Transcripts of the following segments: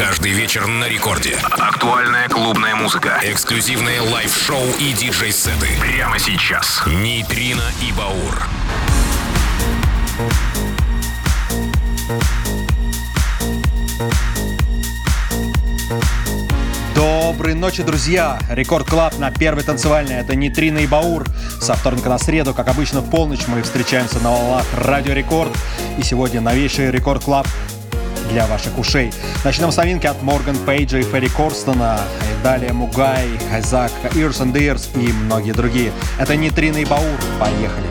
Каждый вечер на рекорде. Актуальная клубная музыка. Эксклюзивные live-шоу и диджей-сеты. Прямо сейчас. Нейтрино и Баур. Доброй ночи, друзья! Record Club на первой танцевальной. Это Нейтрино и Баур. Со вторника на среду, как обычно, в полночь мы встречаемся на волнах Радио Рекорд. И сегодня новейший Record Club для ваших ушей. Начнем с новинки от Морган Пейджа и Ферри Корстона. И далее Мугай, Хайзак, Years and Years и многие другие. Это Нейтрино и Баур. Поехали!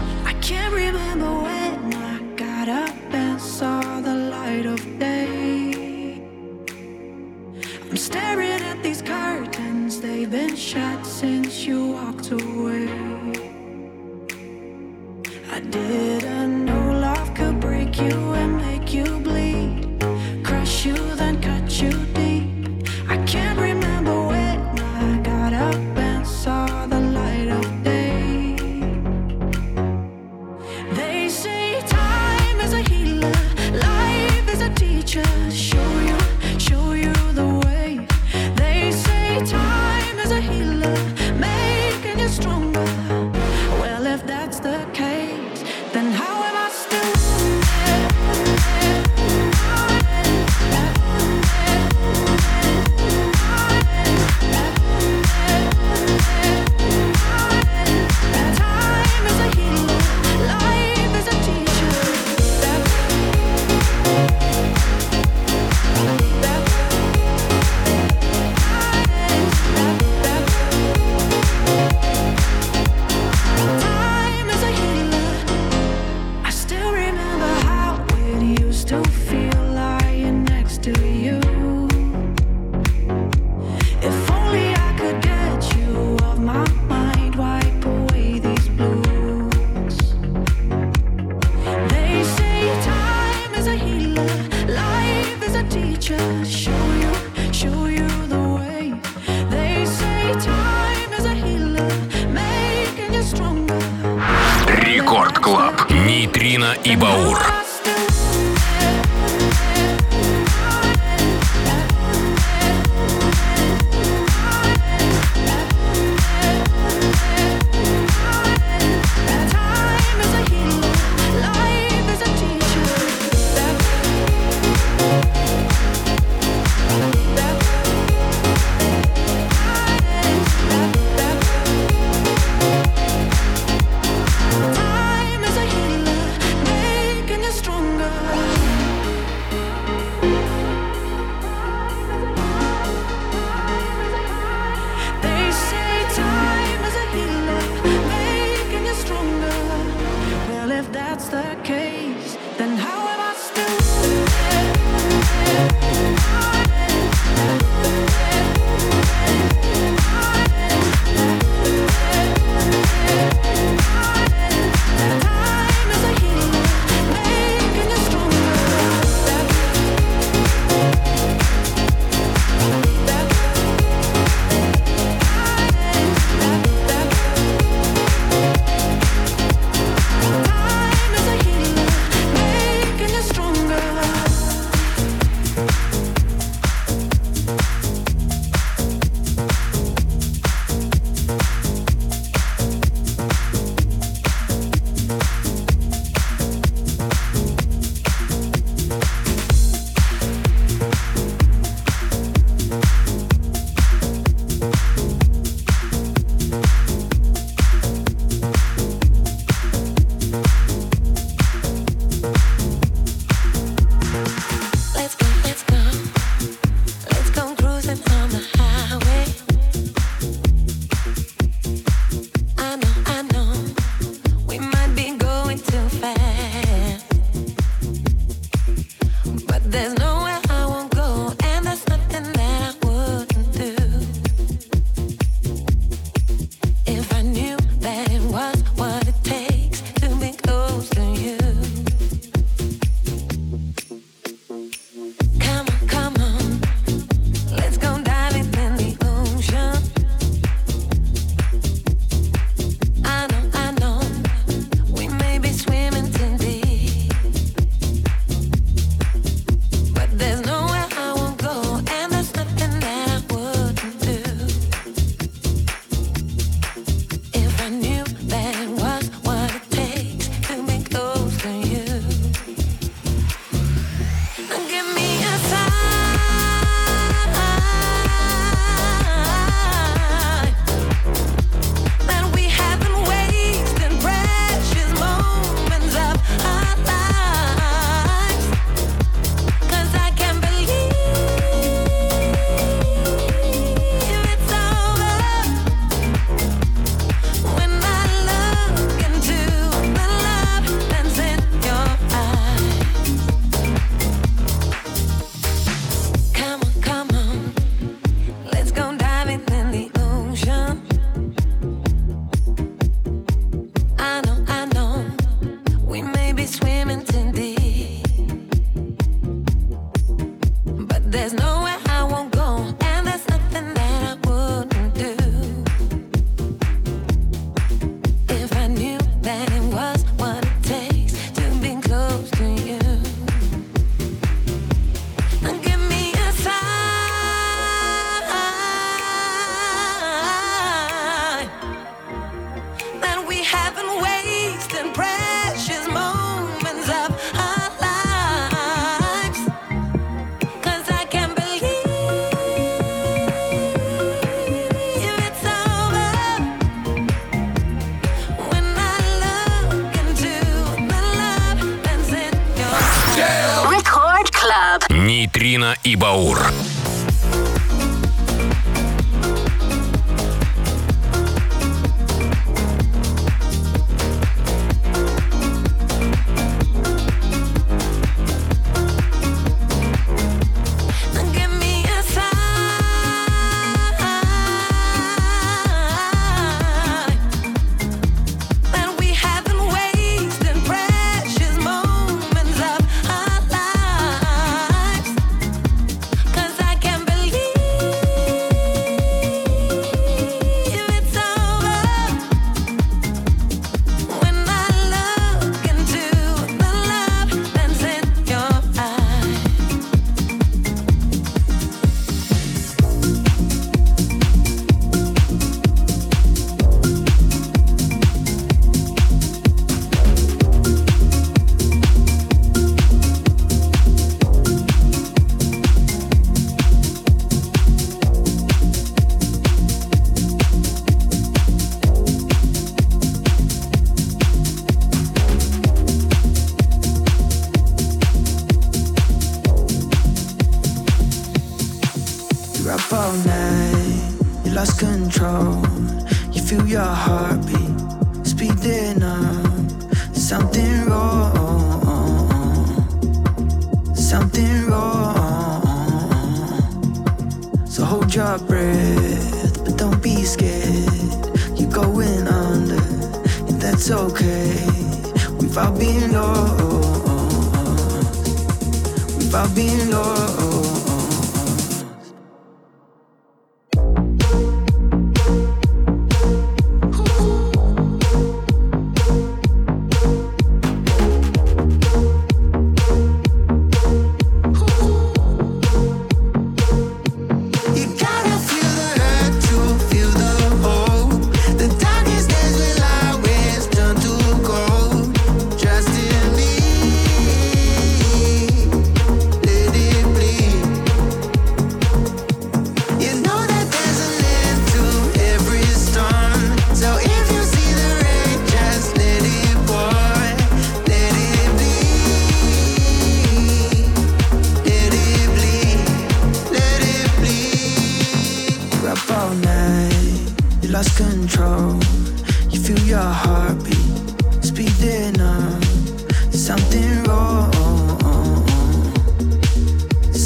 И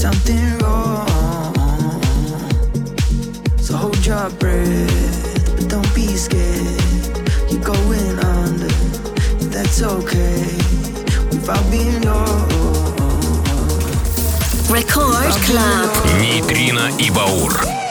something wrong. So hold your breath, but don't be scared. You're going under, that's okay. We've all been lost. Record Club. Нейтрино и Баур.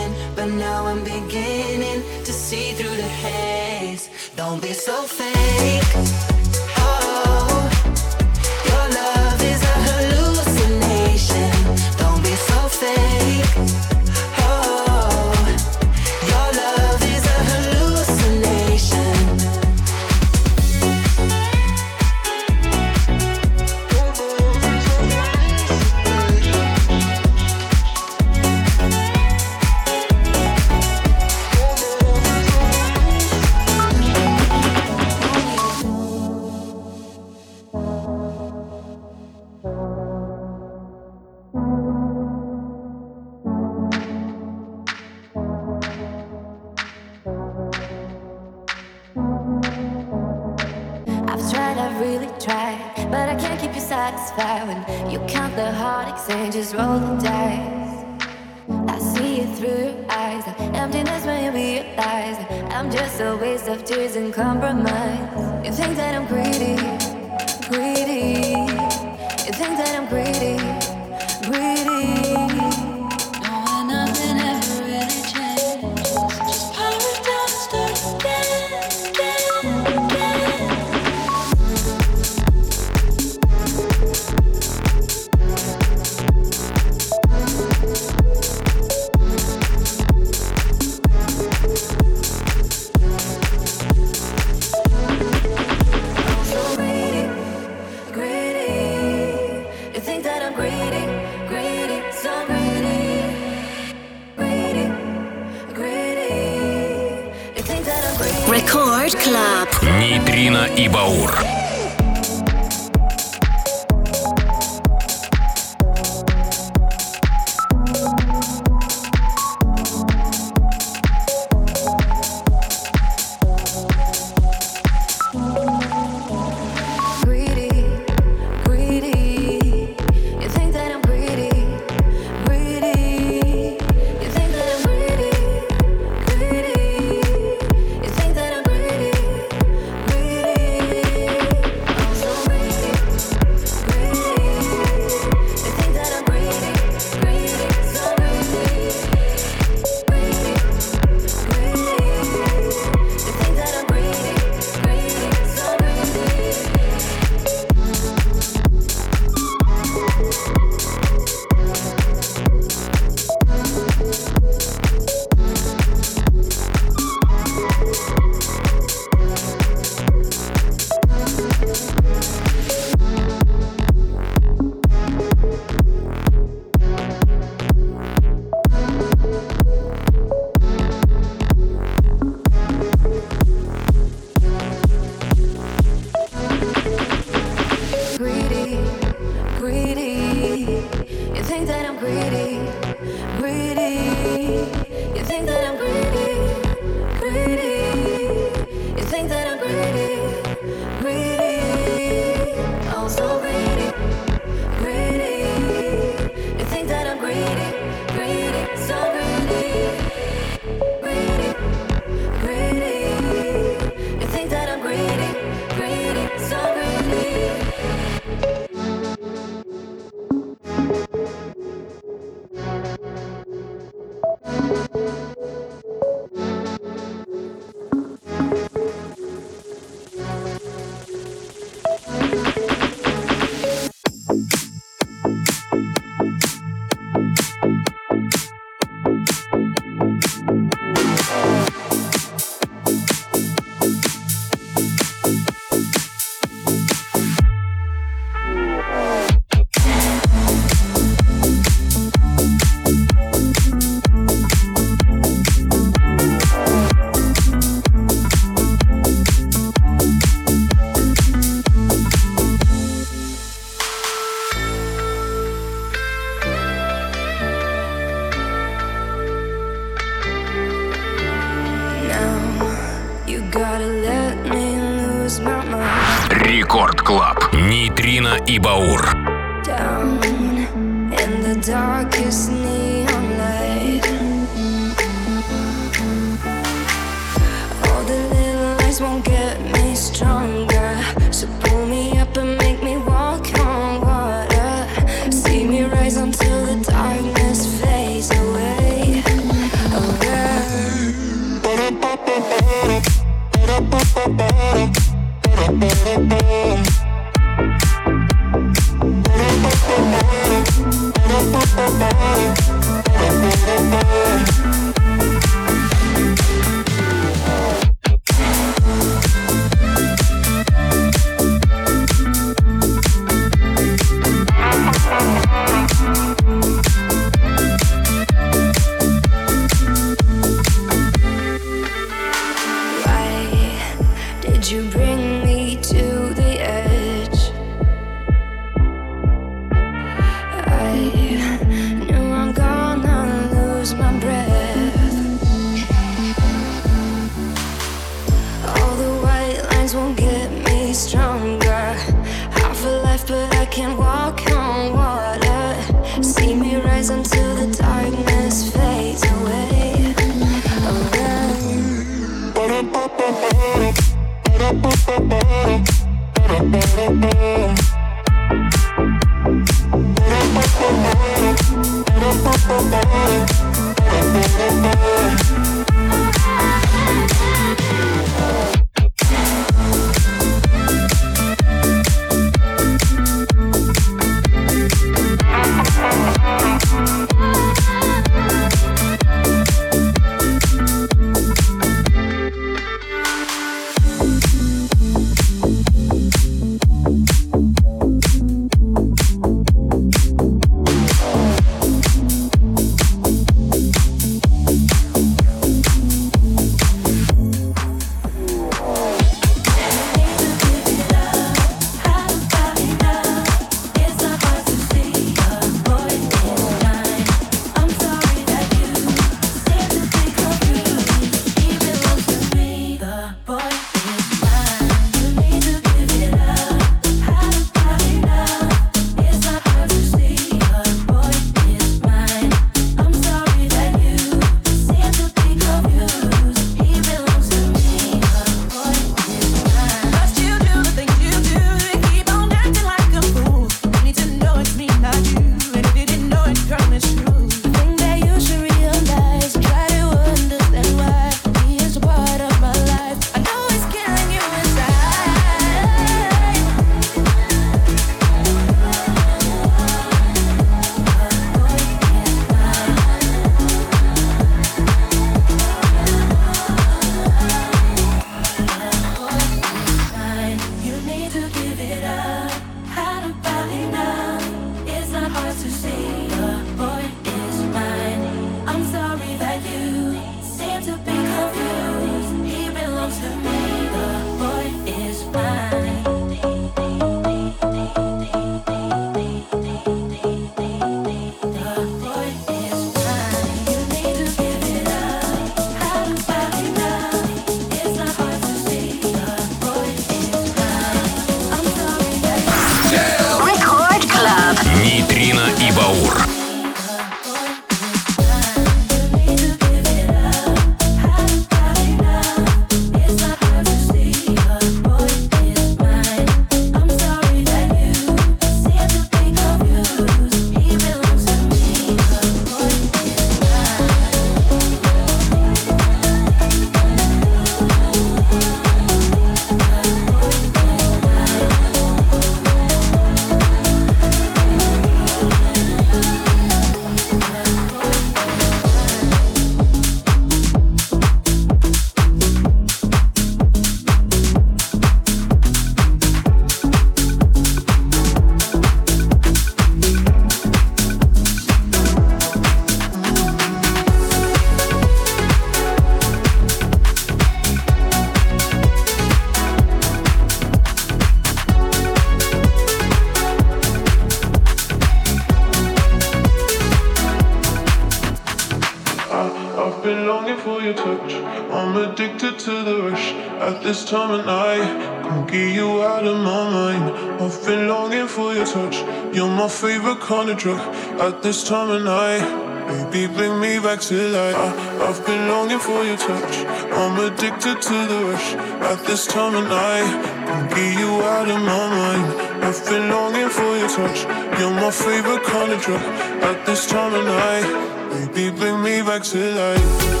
On of drug at this time of night. Baby, bring me back to life. I, I've been longing for your touch. I'm addicted to the rush at this time of night. Can't get you out of my mind. I've been longing for your touch. You're my favorite kind of drug at this time of night. Baby, bring me back to life.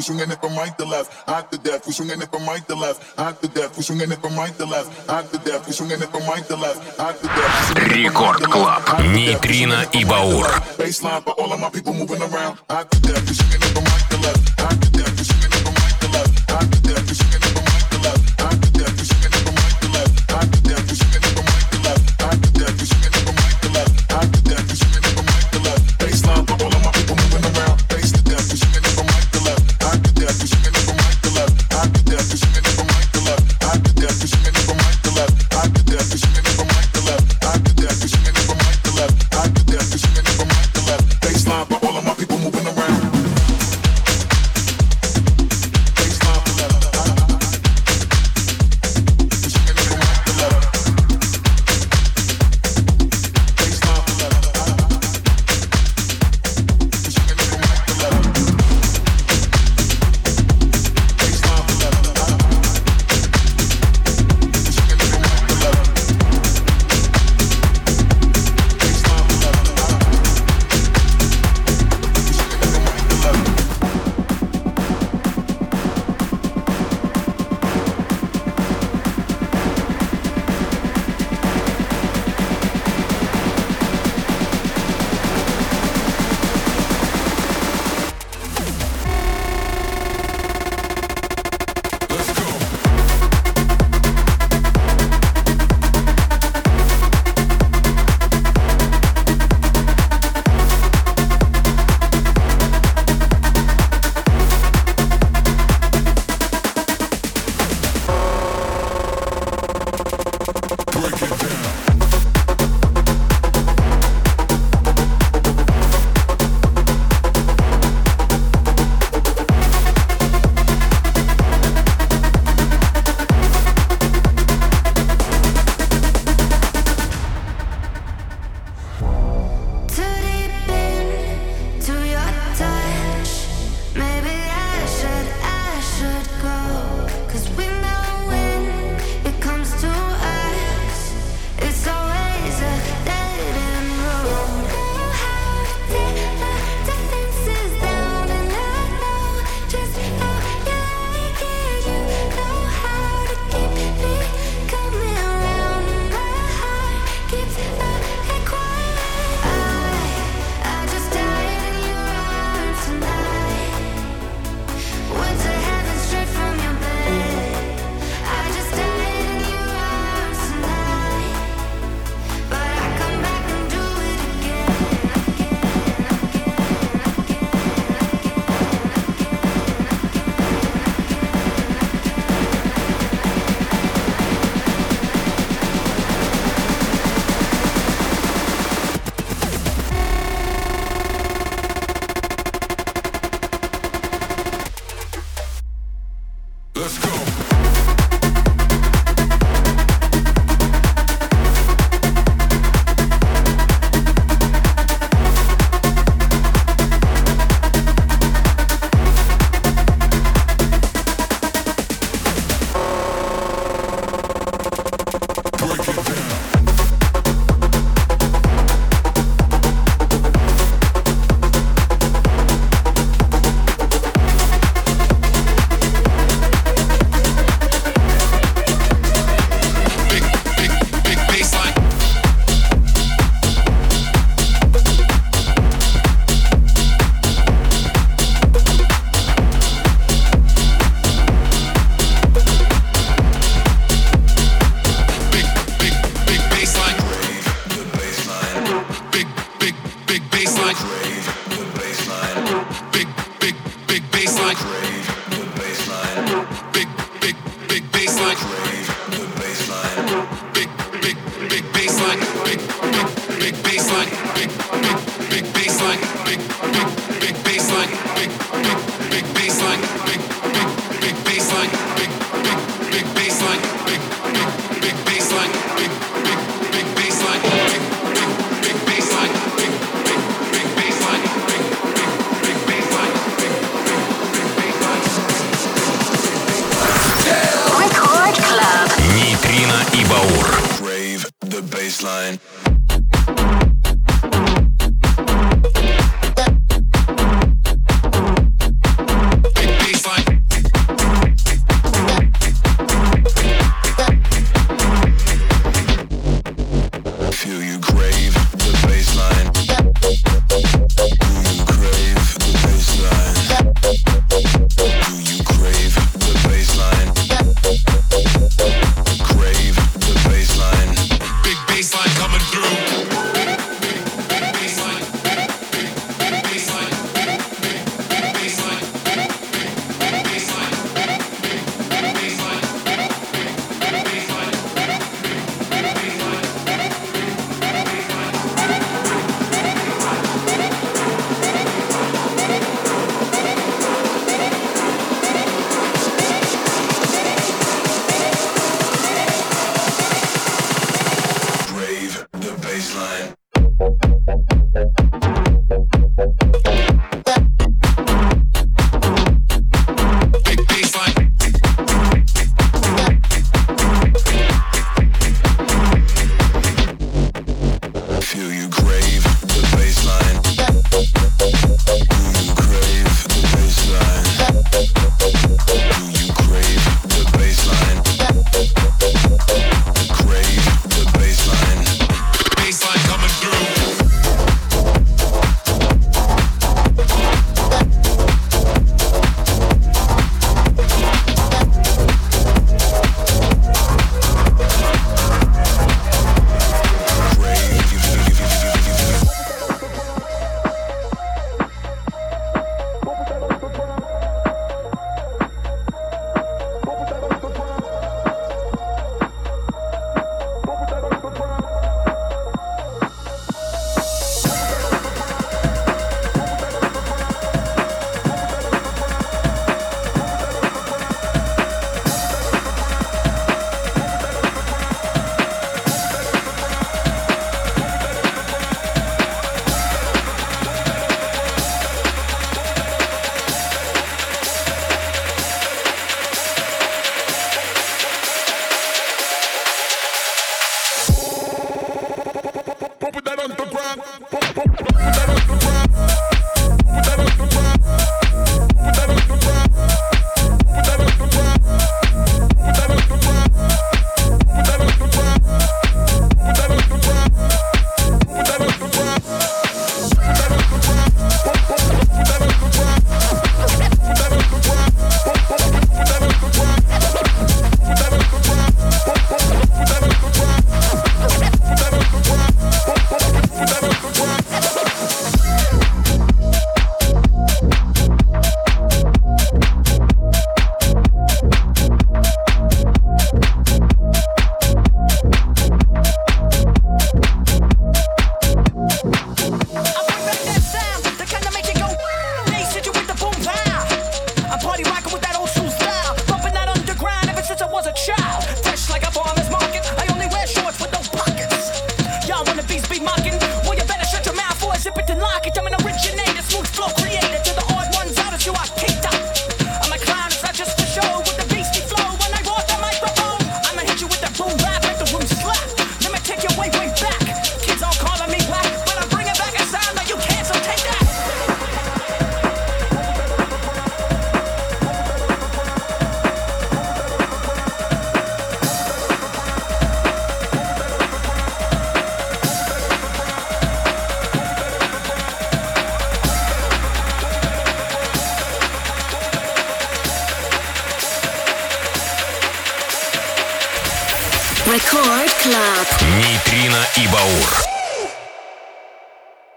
we swinging it from right to left, hot to death, we swinging it from right to left, hot to death, we swinging it from right to left, hot to death, we swinging it from right to left, hot to death. Рекорд Клаб, Нейтрино и Баур. Baseline for all of my people moving around, hot to death, we swinging it from right to left.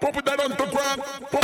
Pop it down on the ground.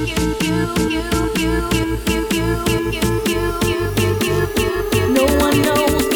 No one knows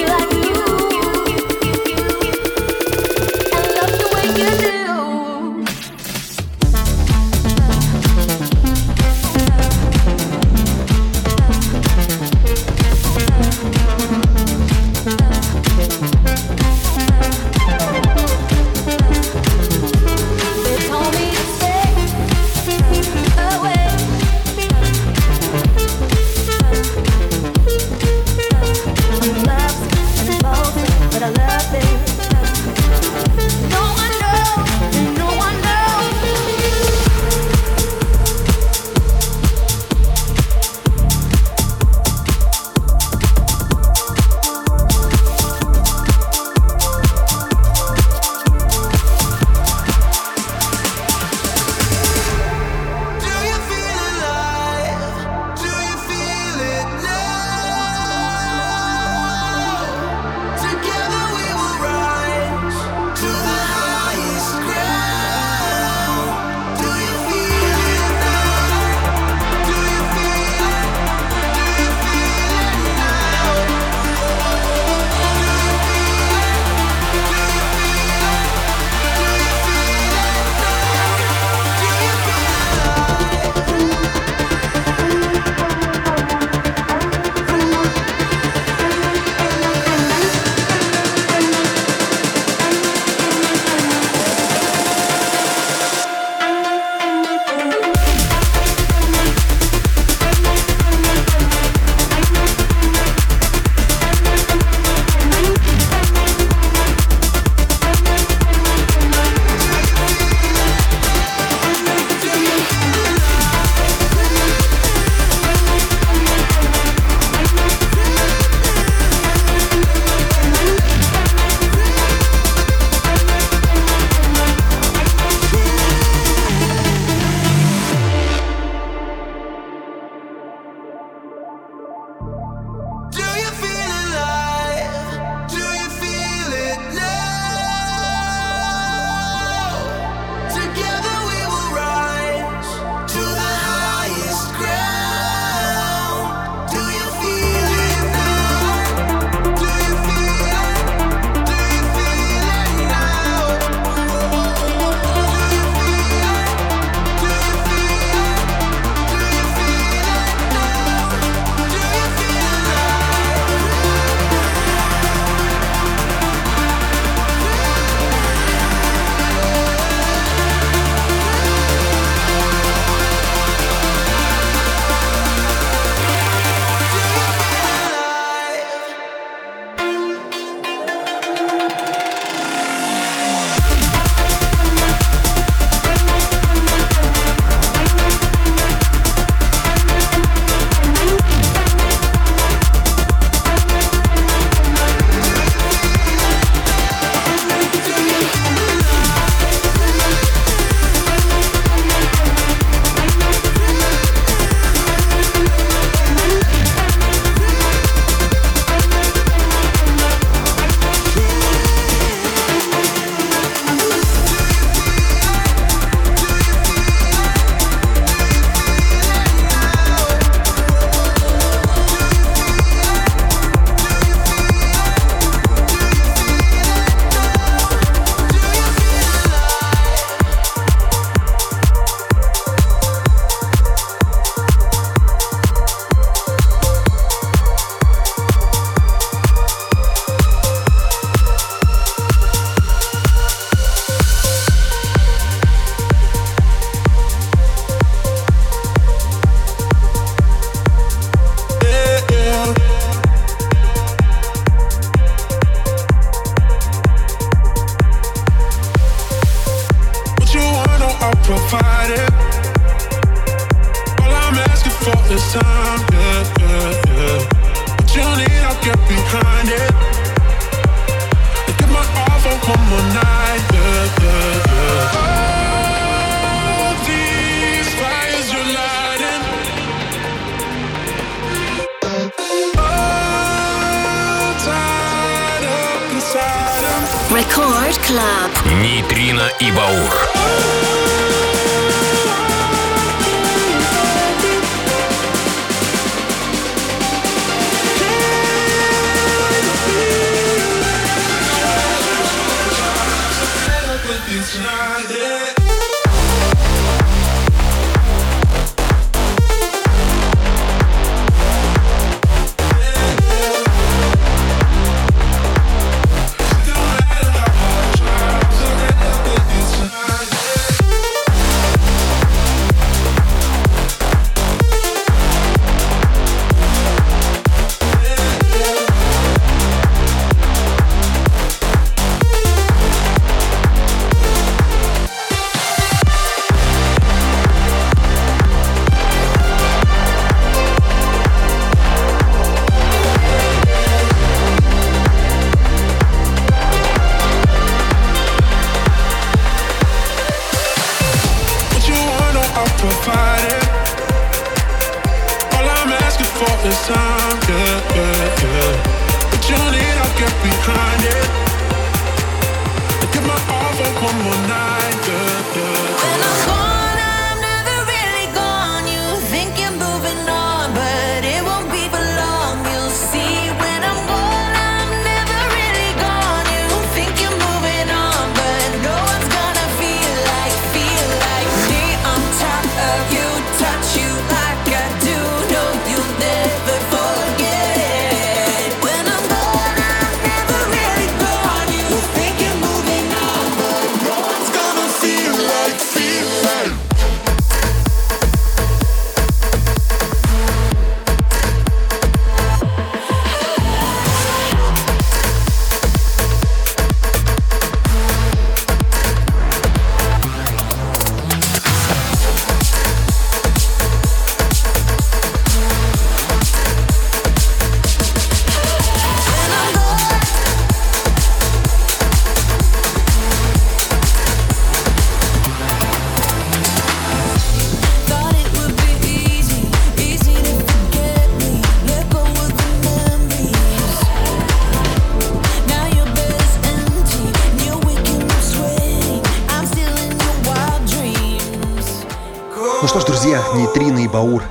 Нейтрино и Баур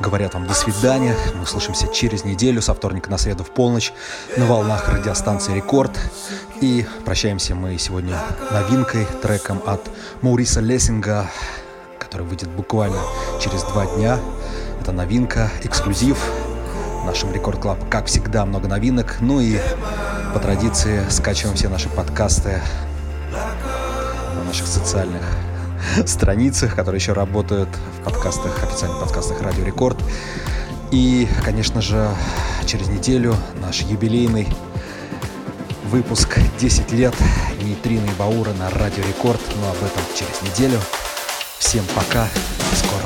говорят вам до свидания. Мы слышимся через неделю, со вторника на среду в полночь, на волнах радиостанции «Рекорд». И прощаемся мы сегодня новинкой, треком от Мауриса Лессинга, который выйдет буквально через два дня. Это новинка, эксклюзив. В нашем Record Club, как всегда, много новинок. Ну и по традиции скачиваем все наши подкасты на наших социальных страницах, которые еще работают в подкастах, официальных подкастах Радио Рекорд. И, конечно же, через неделю наш юбилейный выпуск 10 лет Нейтрины Баура на Радио Рекорд, но об этом через неделю. Всем пока, скоро.